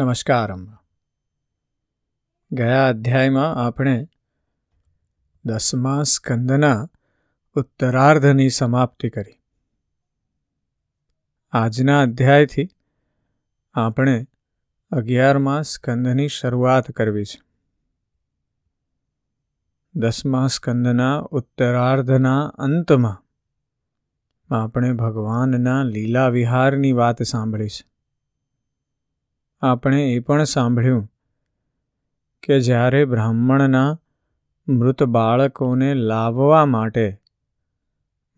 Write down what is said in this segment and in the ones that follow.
નમસ્કાર ગયા અધ્યાયમાં આપણે દસમા સ્કંદના ઉત્તરાર્ધની સમાપ્તિ કરી. આજના અધ્યાયથી આપણે અગિયારમા સ્કંદની શરૂઆત કરવી છે. દસમા સ્કંદના ઉત્તરાર્ધના અંતમાં આપણે ભગવાનના લીલા વિહારની વાત સાંભળી છે. આપણે એ પણ સાંભળ્યું કે જ્યારે બ્રાહ્મણના મૃત બાળકોને લાવવા માટે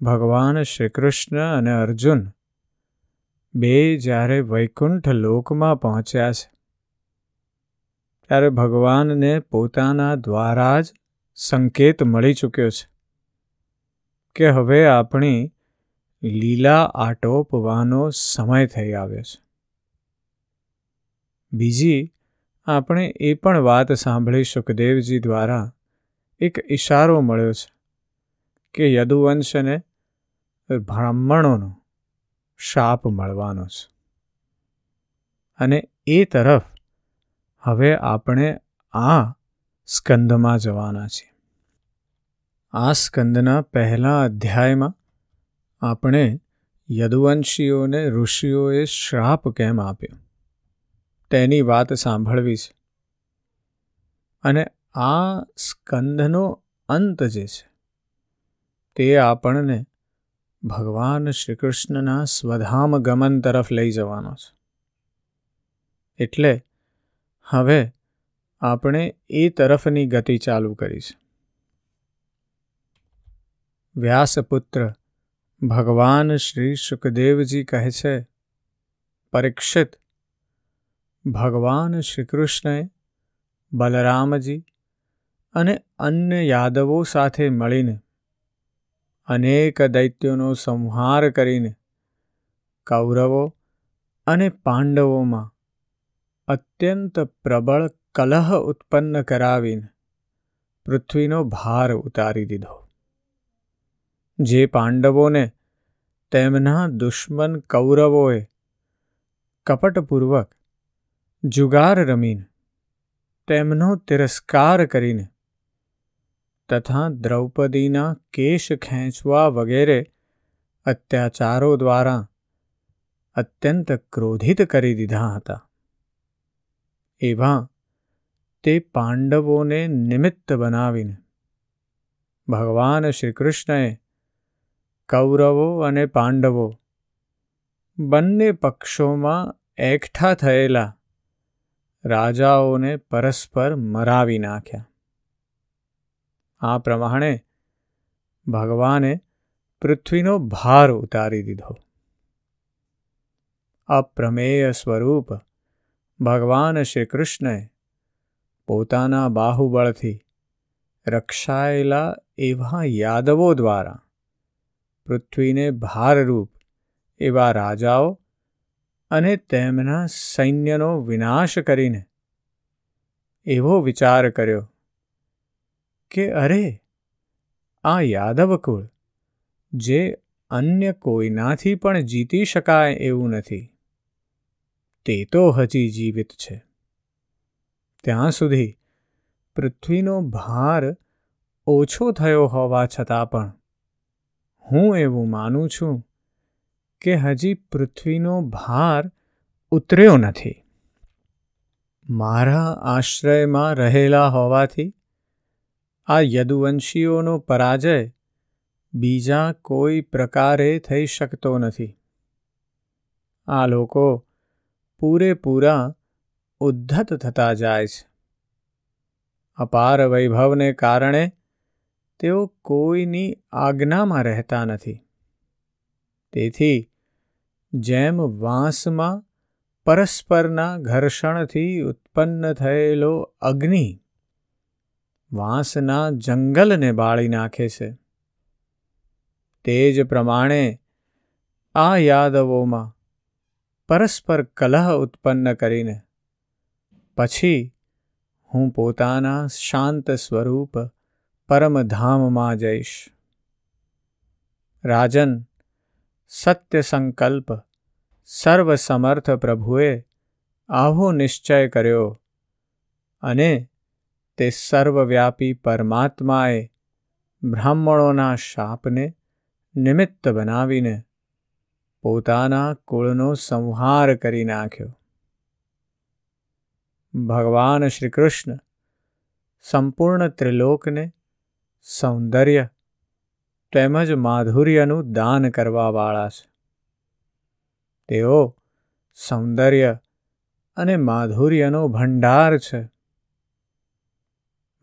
ભગવાન શ્રીકૃષ્ણ અને અર્જુન બે જ્યારે વૈકુંઠ લોકમાં પહોંચ્યા છે, ત્યારે ભગવાનને પોતાના દ્વારા જ સંકેત મળી ચૂક્યો છે કે હવે આપણી લીલા આટોપવાનો સમય થઈ આવ્યો છે. બીજી, આપણે એ પણ વાત સાંભળી સુખદેવજી દ્વારા એક ઈશારો મળ્યો છે કે યદુવંશને બ્રાહ્મણોનો શાપ મળવાનો છે. અને એ તરફ હવે આપણે આ સ્કંદમાં જવાના છીએ. આ સ્કંદના પહેલા અધ્યાયમાં આપણે યદુવંશીઓને ઋષિઓએ શ્રાપ કેમ આપ્યો? તેની વાત સાંભળવી છે અને આ સ્કંદનો અંત જે છે, તે આપણને ભગવાન શ્રી કૃષ્ણના સ્વધામ ગમન તરફ લઈ જવાનો છે. એટલે હવે આપણે એ તરફની ગતિ ચાલુ કરી છે વ્યાસપુત્ર, ભગવાન શ્રી સુખદેવજી કહે છે, પરીક્ષિત ભગવાન શ્રીકૃષ્ણએ બલરામજી અને અન્ય યાદવો સાથે મળીને અનેક દૈત્યોનો સંહાર કરીને કૌરવો અને પાંડવોમાં અત્યંત પ્રબળ કલહ ઉત્પન્ન કરાવીને પૃથ્વીનો ભાર ઉતારી દીધો. જે પાંડવોને તેમના દુશ્મન કૌરવોએ કપટપૂર્વક જુગાર રમીને, તેમનો તિરસ્કાર કરીને તથા દ્રૌપદીના કેશ ખેંચવા વગેરે અત્યાચારો દ્વારા અત્યંત ક્રોધિત કરી દીધા હતા. એવા તે પાંડવોને નિમિત્ત બનાવીને ભગવાન શ્રીકૃષ્ણએ કૌરવો અને પાંડવો બંને પક્ષોમાં એકઠા થયેલા રાજાઓને પરસ્પર મરાવી નાખ્યા. આ પ્રમાણે ભગવાને પૃથ્વીનો ભાર ઉતારી દીધો. અપ્રમેય સ્વરૂપ ભગવાન શ્રી કૃષ્ણએ પોતાના બાહુબળથી રક્ષાયેલા એવા યાદવો દ્વારા પૃથ્વીને ભારરૂપ એવા રાજાઓ અને તેમના સૈન્યનો વિનાશ કરીને એવો વિચાર કર્યો કે અરે, આ યાદવકુળ જે અન્ય કોઈનાથી પણ જીતી શકાય એવું નથી. તે તો હજી જીવિત છે. ત્યાં સુધી પૃથ્વીનો ભાર ઓછો થયો હોવા છતાં પણ હું એવું માનું છું કે હજી પૃથ્વીનો ભાર ઉતર્યો નથી. મારા આશ્રયમાં રહેલા હોવાથી આ યદુવંશીઓનો પરાજય બીજા કોઈ પ્રકારે થઈ શકતો નથી. આ લોકો પૂરેપૂરા ઉદ્ધત થતા જાય છે. અપાર વૈભવને કારણે તેઓ કોઈની આજ્ઞામાં રહેતા નથી. તેથી જેમ વાંસમાં પરસ્પરના ઘર્ષણથી ઉત્પન્ન થયેલો અગ્નિ વાંસના જંગલને બાળી નાખે છે. તે જ પ્રમાણે આ યાદવોમાં પરસ્પર કલહ ઉત્પન્ન કરીને પછી હું પોતાના શાંત સ્વરૂપ પરમધામમાં જઈશ. રાજન સત્ય સંકલ્પ. સર્વસમર્થ પ્રભુએ આવો નિશ્ચય કર્યો અને તે સર્વવ્યાપી પરમાત્માએ બ્રાહ્મણોના શાપને નિમિત્ત બનાવીને પોતાના કુળનો સંહાર કરી નાખ્યો. ભગવાન શ્રી કૃષ્ણ સંપૂર્ણ ત્રિલોકને સૌંદર્ય તેમજ માધુર્યનું દાન કરવાવાળા છે. તેઓ સૌંદર્ય અને માધુર્યનો ભંડાર છે.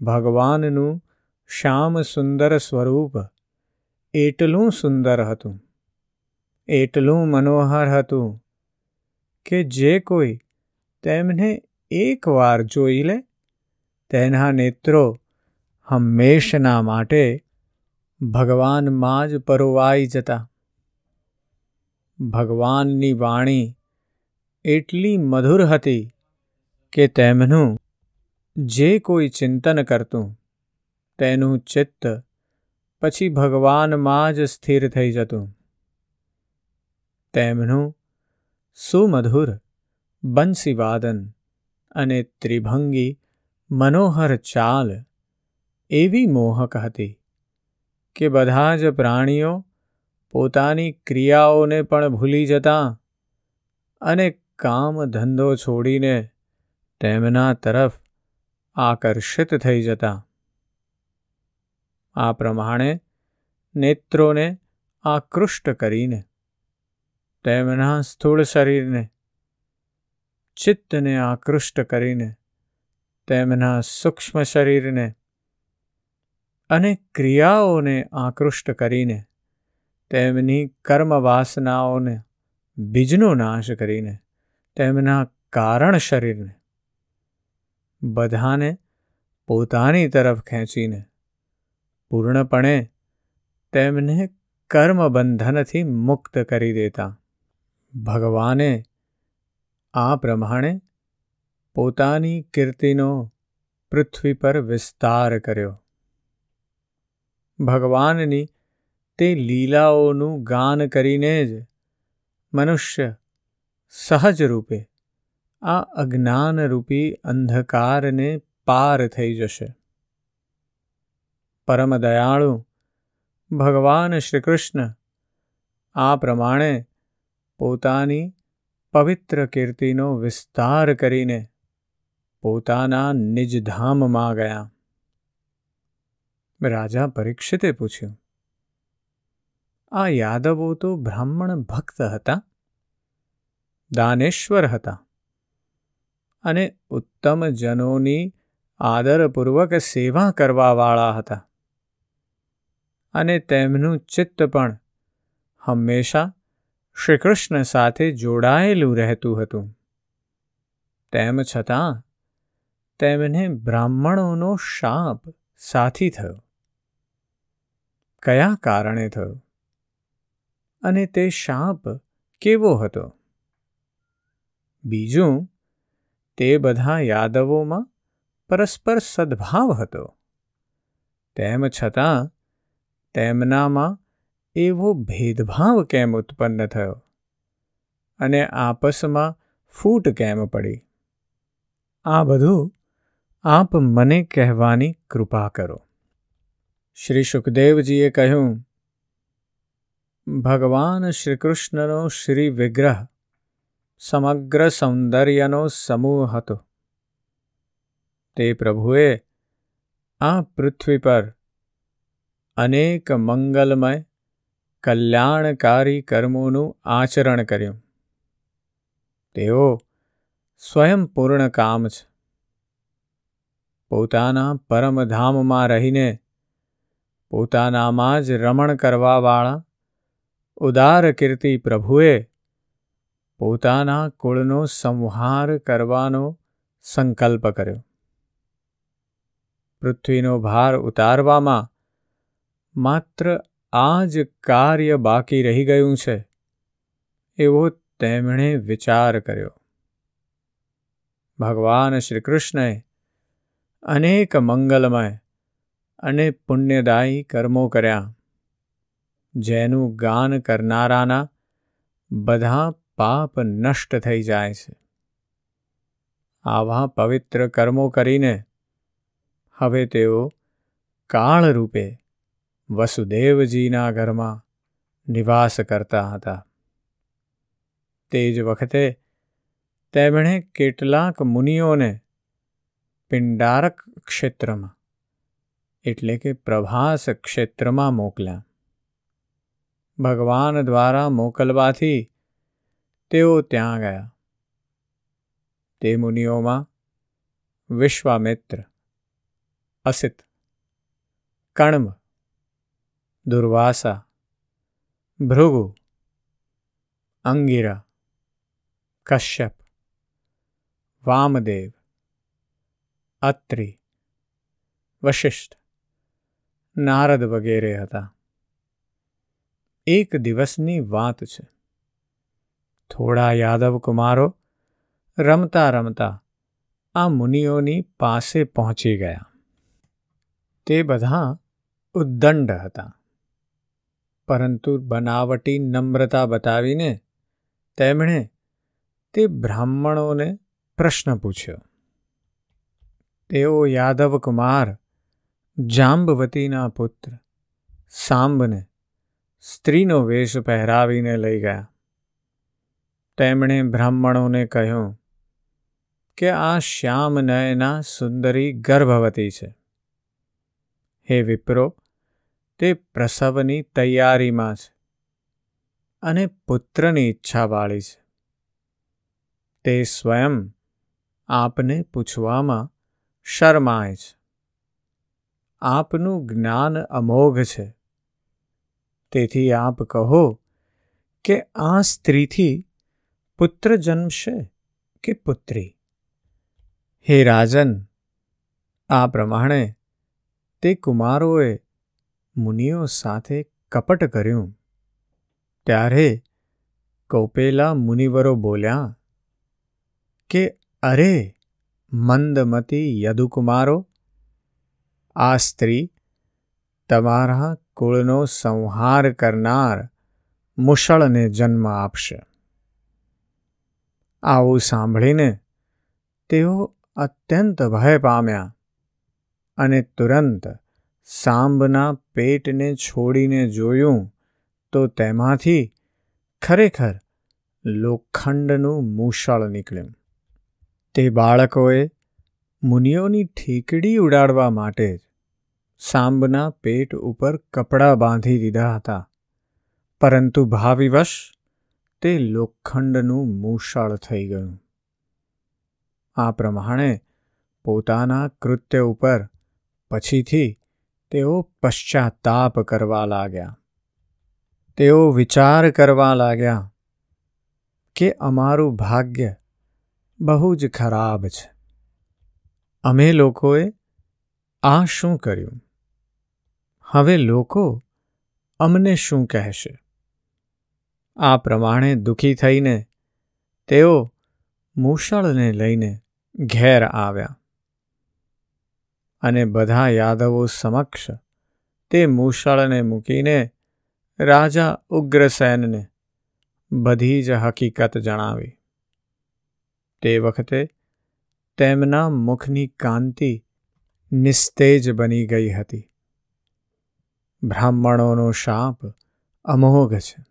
ભગવાનનું શ્યામ સુંદર સ્વરૂપ એટલું સુંદર હતું, એટલું મનોહર હતું કે જે કોઈ તેમને એકવાર જોઈ લે, તેના નેત્રો હંમેશના માટે ભગવાનમાં જ પરોવાઈ જતા. ભગવાનની વાણી એટલી મધુર હતી કે તેમનું જે કોઈ ચિંતન કરતું, તેનું ચિત્ત પછી ભગવાનમાં જ સ્થિર થઈ જતું. તેમનું સુમધુર બંસીવાદન અને ત્રિભંગી મનોહર ચાલ એવી મોહક હતી. કે બધા જ પ્રાણીઓ પોતાની ક્રિયાઓને પણ ભૂલી જતા અને કામ ધંધો છોડીને તેમના તરફ આકર્ષિત થઈ જતા. આ પ્રમાણે નેત્રોને આકૃષ્ટ કરીને તેમના સ્થૂળ શરીરને, ચિત્તને આકૃષ્ટ કરીને તેમના સૂક્ષ્મ શરીરને અને ક્રિયાઓને આકૃષ્ટ કરીને, તેમની કર્મવાસનાઓને, બીજનો નાશ કરીને, તેમના કારણ શરીરને, બધાને પોતાની તરફ ખેંચીને, પૂર્ણપણે તેમને કર્મ બંધનથી મુક્ત કરી દેતા. ભગવાને આ પ્રમાણે પોતાની કીર્તિનો પૃથ્વી પર વિસ્તાર કર્યો. ભગવાનની તે લીલાઓનું ગાન કરીને જ મનુષ્ય સહજ રૂપે આ અજ્ઞાનરૂપી અંધકારને પાર થઈ જશે. પરમ દયાળુ, ભગવાન શ્રી કૃષ્ણ આ પ્રમાણે પોતાની પવિત્ર કીર્તિનો વિસ્તાર કરીને પોતાના નિજધામમાં ગયા. રાજા પરીક્ષિતે પૂછ્યું, આ યાદવો તો બ્રાહ્મણ ભક્ત હતા, દાનેશ્વર હતા અને ઉત્તમ જનોની આદરપૂર્વક સેવા કરવાવાળા હતા અને તેમનું ચિત્ત પણ હંમેશા શ્રીકૃષ્ણ સાથે જોડાયેલું રહેતું હતું. તેમ છતાં, તેમને બ્રાહ્મણોનો શાપ સાથી થયો. કયા કારણે થયો? અને તે શાપ કેવો હતો? બીજું, તે બધા યાદવોમાં પરસ્પર સદભાવ હતો. તેમ છતાં, તેમનામાં એવો ભેદભાવ કેમ ઉત્પન્ન થયો? અને આપસમાં ફૂટ કેમ પડી? આ બધું આપ મને કહેવાની કૃપા કરો. શ્રી સુખદેવજીએ કહ્યું, ભગવાન શ્રીકૃષ્ણનો શ્રી વિગ્રહ સમગ્ર સૌંદર્યનો સમૂહ હતો. તે પ્રભુએ આ પૃથ્વી પર અનેક મંગલમય, કલ્યાણકારી કર્મોનું આચરણ કર્યું. તેઓ સ્વયં પૂર્ણ કામ છે. પોતાના પરમધામમાં રહીને પોતાનામાં જ રમણ કરવાવાળા ઉદાર કીર્તિ પ્રભુએ પોતાના કુળનો સંહાર કરવાનો સંકલ્પ કર્યો. પૃથ્વીનો ભાર ઉતારવામાં માત્ર આ જ કાર્ય બાકી રહી ગયું છે એવો તેમણે વિચાર કર્યો. ભગવાન શ્રીકૃષ્ણએ અનેક મંગલમય અને પુણ્યદાયી કર્મો કર્યા. જેનું ગાન કરનારાના બધા પાપ નષ્ટ થઈ જાય છે. આવા પવિત્ર કર્મો કરીને હવે તેઓ કાળરૂપે વસુદેવજીના ઘરમાં નિવાસ કરતા હતા. તે જ વખતે તેમણે કેટલાક મુનિઓને પિંડારક ક્ષેત્રમાં એટલે કે પ્રભાસ ક્ષેત્રમાં મોકલ્યા ભગવાન દ્વારા મોકલવાથી તેઓ ત્યાં ગયા તે મુનિઓમાં વિશ્વામિત્ર અસિત કણ્વ દુર્વાસા ભૃગુ અંગિરા કશ્યપ વામદેવ અત્રિ વશિષ્ઠ નારદ વગેરે હતા. એક દિવસની વાત છે. થોડા યાદવ કુમારો રમતા રમતા આ મુનિઓની પાસે પહોંચી ગયા. તે બધા ઉદ્દંડ હતા. પરંતુ બનાવટી નમ્રતા બતાવીને તેમણે તે બ્રાહ્મણોને પ્રશ્ન પૂછ્યો. તેઓ યાદવ કુમાર જાંબવતીના પુત્ર સાંબને સ્ત્રીનો વેશ પહેરાવીને લઈ ગયા. તેમણે બ્રાહ્મણોને કહ્યું કે આ શ્યામ નયના સુંદરી ગર્ભવતી છે. હે વિપ્રો, તે પ્રસવની તૈયારીમાં છે અને પુત્રની ઈચ્છાવાળી છે. તે સ્વયં આપને પૂછવામાં શરમાય છે. આપનું જ્ઞાન અમોઘ છે. તેથી આપ કહો કે આ સ્ત્રીથી પુત્ર જન્મશે કે પુત્રી? હે રાજન, આ પ્રમાણે તે કુમારોએ મુનિઓ સાથે કપટ કર્યું. ત્યારે કૌપેલા મુનિવરો બોલ્યા કે અરે મંદમતી યદુકુમારો આ સ્ત્રી તમારા કુળનો સંહાર કરનાર મુશળને જન્મ આપશે. આવું સાંભળીને તેઓ અત્યંત ભય પામ્યા અને તુરંત સાંભના પેટને છોડીને જોયું તો તેમાંથી ખરેખર લોખંડનું મૂષળ નીકળ્યું. તે બાળકોએ મુનિઓની ઠીકડી ઉડાડવા માટે જ સાંબના પેટ ઉપર કપડાં બાંધી દીધા હતા. પરંતુ ભાવિવશ તે લોખંડનું મૂષળ થઈ ગયું. આ પ્રમાણે પોતાના કૃત્ય ઉપર પછીથી તેઓ પશ્ચાતાપ કરવા લાગ્યા. તેઓ વિચાર કરવા લાગ્યા કે અમારું ભાગ્ય બહુ જ ખરાબ છે. અમે લોકોએ આ શું કર્યું? હવે લોકો અમને શું કહેશે? આ પ્રમાણે દુઃખી થઈને તેઓ મૂષળને લઈને ઘેર આવ્યા. અને બધા યાદવો સમક્ષ તે મૂષળને મૂકીને રાજા ઉગ્રસેનને બધી જ હકીકત જણાવી. તે વખતે તેમના મુખની કાંતિ નિસ્તેજ બની ગઈ હતી. બ્રાહ્મણોનો શાપ અમોઘ છે.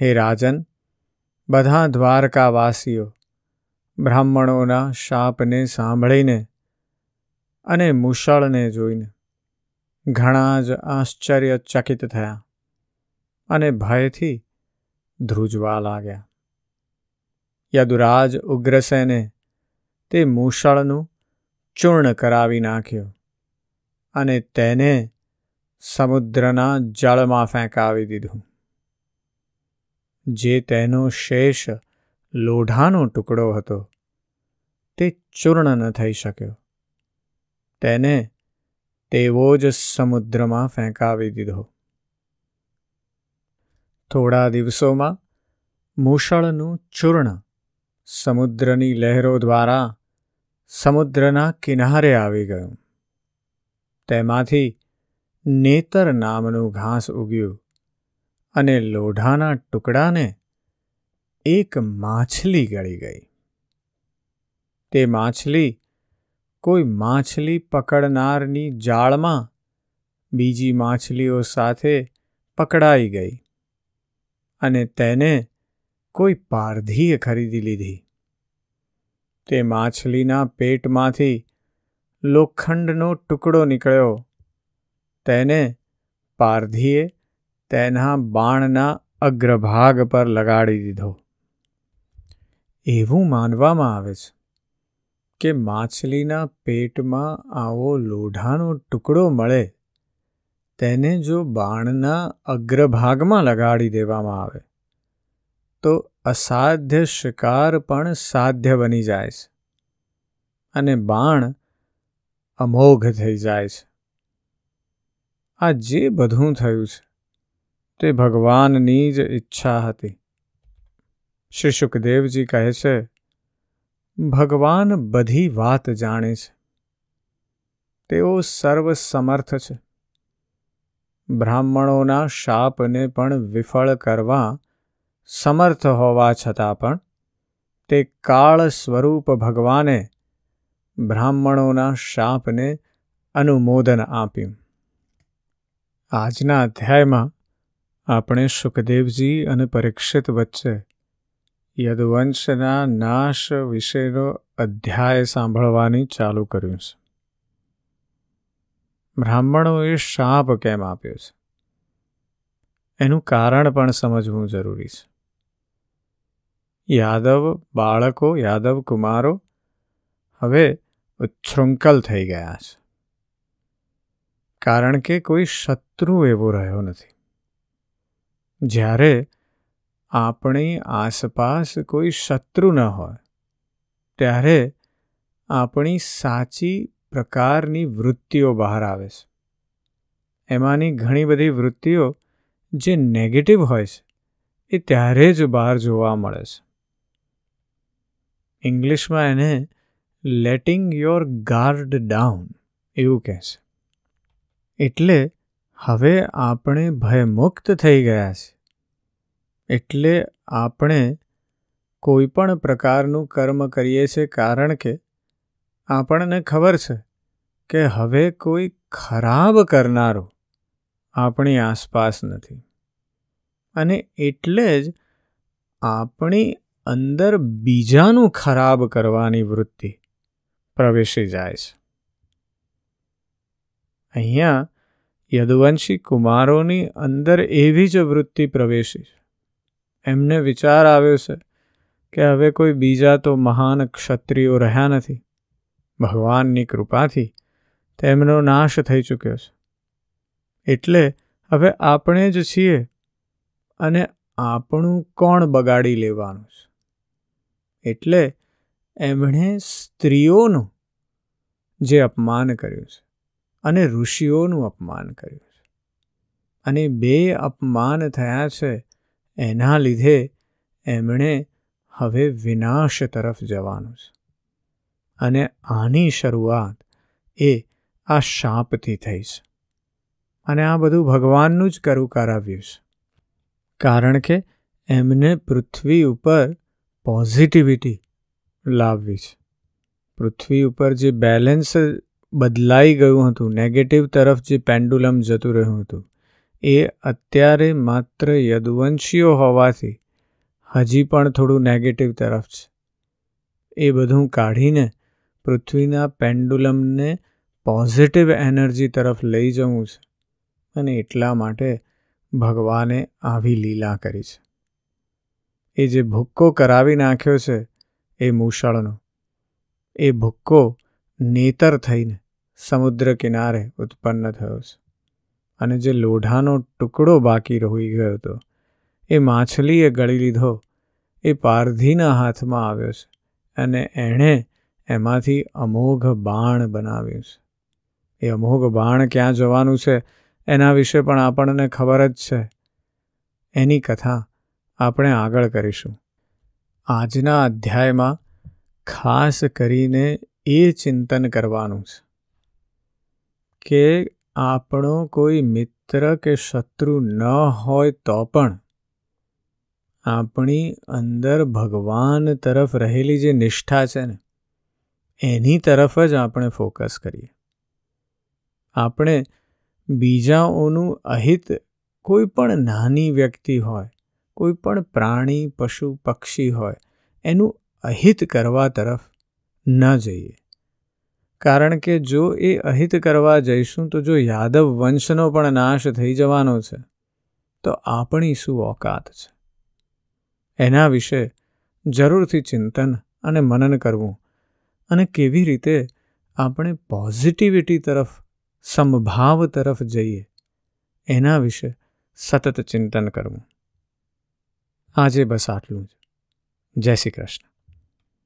હે રાજન, બધા દ્વારકાવાસીઓ બ્રાહ્મણોના શાપને સાંભળીને અને મુશળને જોઈને ઘણા જ આશ્ચર્યચકિત થયા અને ભયથી ધ્રુજવા લાગ્યા. યદુરાજ ઉગ્રસેને તે મૂષળનું ચૂર્ણ કરાવી નાખ્યું અને તેને સમુદ્રના જળમાં ફેંકાવી દીધું. જે તેનો શેષ લોઢાનો ટુકડો હતો, તે ચૂર્ણ ન થઈ શક્યો. તેને તેવો જ સમુદ્રમાં ફેંકાવી દીધો. થોડા દિવસોમાં મૂષળનું ચૂર્ણ સમુદ્રની લહેરો દ્વારા સમુદ્રના કિનારે આવી ગયું. તેમાંથી નેતર નામનું ઘાસ ઉગ્યું અને લોઢાના ટુકડાને એક માછલી ગળી ગઈ. તે માછલી કોઈ માછલી પકડનારની જાળમાં બીજી માછલીઓ સાથે પકડાઈ ગઈ અને તેને કોઈ પારધીએ ખરીદી લીધી. તે માછલીના પેટમાંથી લોખંડનો ટુકડો નીકળ્યો તેને પારધીએ તેના બાણના અગ્રભાગ પર લગાડી દીધો એવું માનવામાં આવે છે કે માછલીના પેટમાં આવો લોઢાનો ટુકડો મળે તેને જો બાણના અગ્રભાગમાં લગાડી દેવામાં આવે તો અસાધ્ય શિકાર પણ સાધ્ય બની જાય છે અને બાણ અમોઘ થઈ જાય છે આ જે બધું થયું છે, તે ભગવાનની જ ઈચ્છા હતી. શ્રી સુખદેવજી કહે છે, ભગવાન બધી વાત જાણે છે. તેઓ સર્વસમર્થ છે. બ્રાહ્મણોના શાપને પણ વિફળ કરવા સમર્થ હોવા છતાં પણ તે કાળ સ્વરૂપ ભગવાને બ્રાહ્મણોના શાપને અનુમોદન આપ્યું. આજના અધ્યાયમાં આપણે સુખદેવજી અને પરીક્ષિત વચ્ચે યદુવંશના નાશ વિશેનો અધ્યાય સાંભળવાની ચાલુ કર્યું છે. બ્રાહ્મણોએ શાપ કેમ આપ્યો છે? એનું કારણ પણ સમજવું જરૂરી છે. યાદવ બાળકો, યાદવ કુમારો હવે ઉચ્છૃંખલ થઈ ગયા છે. કારણ કે કોઈ શત્રુ એવો રહ્યો નથી. જ્યારે આપણી આસપાસ કોઈ શત્રુ ન હોય, ત્યારે આપણી સાચી પ્રકારની વૃત્તિઓ બહાર આવે છે. એમાંની ઘણી બધી વૃત્તિઓ જે નેગેટિવ હોય છે, એ ત્યારે જ બહાર જોવા મળે છે. ઇંગ્લિશમાં એને લેટિંગ યોર ગાર્ડ ડાઉન એવું કહે છે. એટલે હવે આપણે ભયમુક્ત થઈ ગયા છે. એટલે આપણે કોઈ પણ પ્રકારનું કર્મ કરીએ છીએ કારણ કે આપણને ખબર છે કે હવે કોઈ ખરાબ કરનારો આપણી આસપાસ નથી. અને એટલે જ આપણી અંદર બીજાનું ખરાબ કરવાની વૃત્તિ પ્રવેશી જાય છે. અહીંયા યદુવંશી કુમારોની અંદર એવી જ વૃત્તિ પ્રવેશી છે. એમને વિચાર આવ્યો છે કે હવે કોઈ બીજા તો મહાન ક્ષત્રિયો રહ્યા નથી. ભગવાનની કૃપાથી તેમનો નાશ થઈ ચૂક્યો છે. એટલે હવે આપણે જ છીએ અને આપણું કોણ બગાડી લેવાનું છે? એટલે એમણે સ્ત્રીઓનું જે અપમાન કર્યું છે અને ઋષિઓનું અપમાન કર્યું છે. અને બે અપમાન થયા છે એના લીધે એમણે હવે વિનાશ તરફ જવાનું છે. અને આની શરૂઆત એ આ શાપથી થઈ છે. અને આ બધું ભગવાનનું જ કરું કરાવ્યું છે. કારણ કે એમને પૃથ્વી ઉપર પોઝિટિવિટી લાવવી છે. પૃથ્વી ઉપર જે બેલેન્સ બદલાઈ ગયું હતું. નેગેટિવ તરફ જે પેન્ડુલમ જતું રહ્યું હતું, એ અત્યારે માત્ર યદુવંશીઓ હોવાથી હજી પણ થોડું નેગેટિવ તરફ છે. એ બધું કાઢીને પૃથ્વીના પેન્ડુલમને પોઝિટિવ એનર્જી તરફ લઈ જવું છે અને એટલા માટે ભગવાને આવી લીલા કરી છે. એ જે ભૂક્કો કરાવી નાખ્યો છે, એ મૂષળનો એ ભૂક્કો નેતર થઈને સમુદ્ર કિનારે ઉત્પન્ન થયો છે. અને જે લોઢાનો ટુકડો બાકી રહી ગયો હતો, એ માછલીએ ગળી લીધો. એ પારધીના હાથમાં આવ્યો છે અને એણે એમાંથી અમોઘ બાણ બનાવ્યું છે. એ અમોઘ બાણ ક્યાં જવાનું છે, એના વિશે પણ આપણને ખબર જ છે. એની કથા આપણે આગળ કરીશું. આજના અધ્યાયમાં ખાસ કરીને એ ચિંતન કરવાનું છે કે આપણો કોઈ મિત્ર કે શત્રુ ન હોય તો પણ આપણી અંદર ભગવાન તરફ રહેલી જે નિષ્ઠા છે ને, એની તરફ જ આપણે ફોકસ કરીએ. આપણે બીજાઓનું અહિત કોઈ પણ નાની વ્યક્તિ હોય, કોઈ પણ પ્રાણી, પશુ, પક્ષી હોય, એનું અહિત કરવા તરફ ન જઈએ. કારણ કે જો એ અહિત કરવા જઈશું, તો જો યાદવ વંશનો પણ નાશ થઈ જવાનો છે, તો આપણી શું ઓકાત છે? એના વિશે જરૂરથી ચિંતન અને મનન કરવું અને કેવી રીતે આપણે પોઝિટિવિટી તરફ, સમભાવ તરફ જઈએ, એના વિશે સતત ચિંતન કરવું. આજે બસ આટલું જ. જય શ્રી કૃષ્ણ.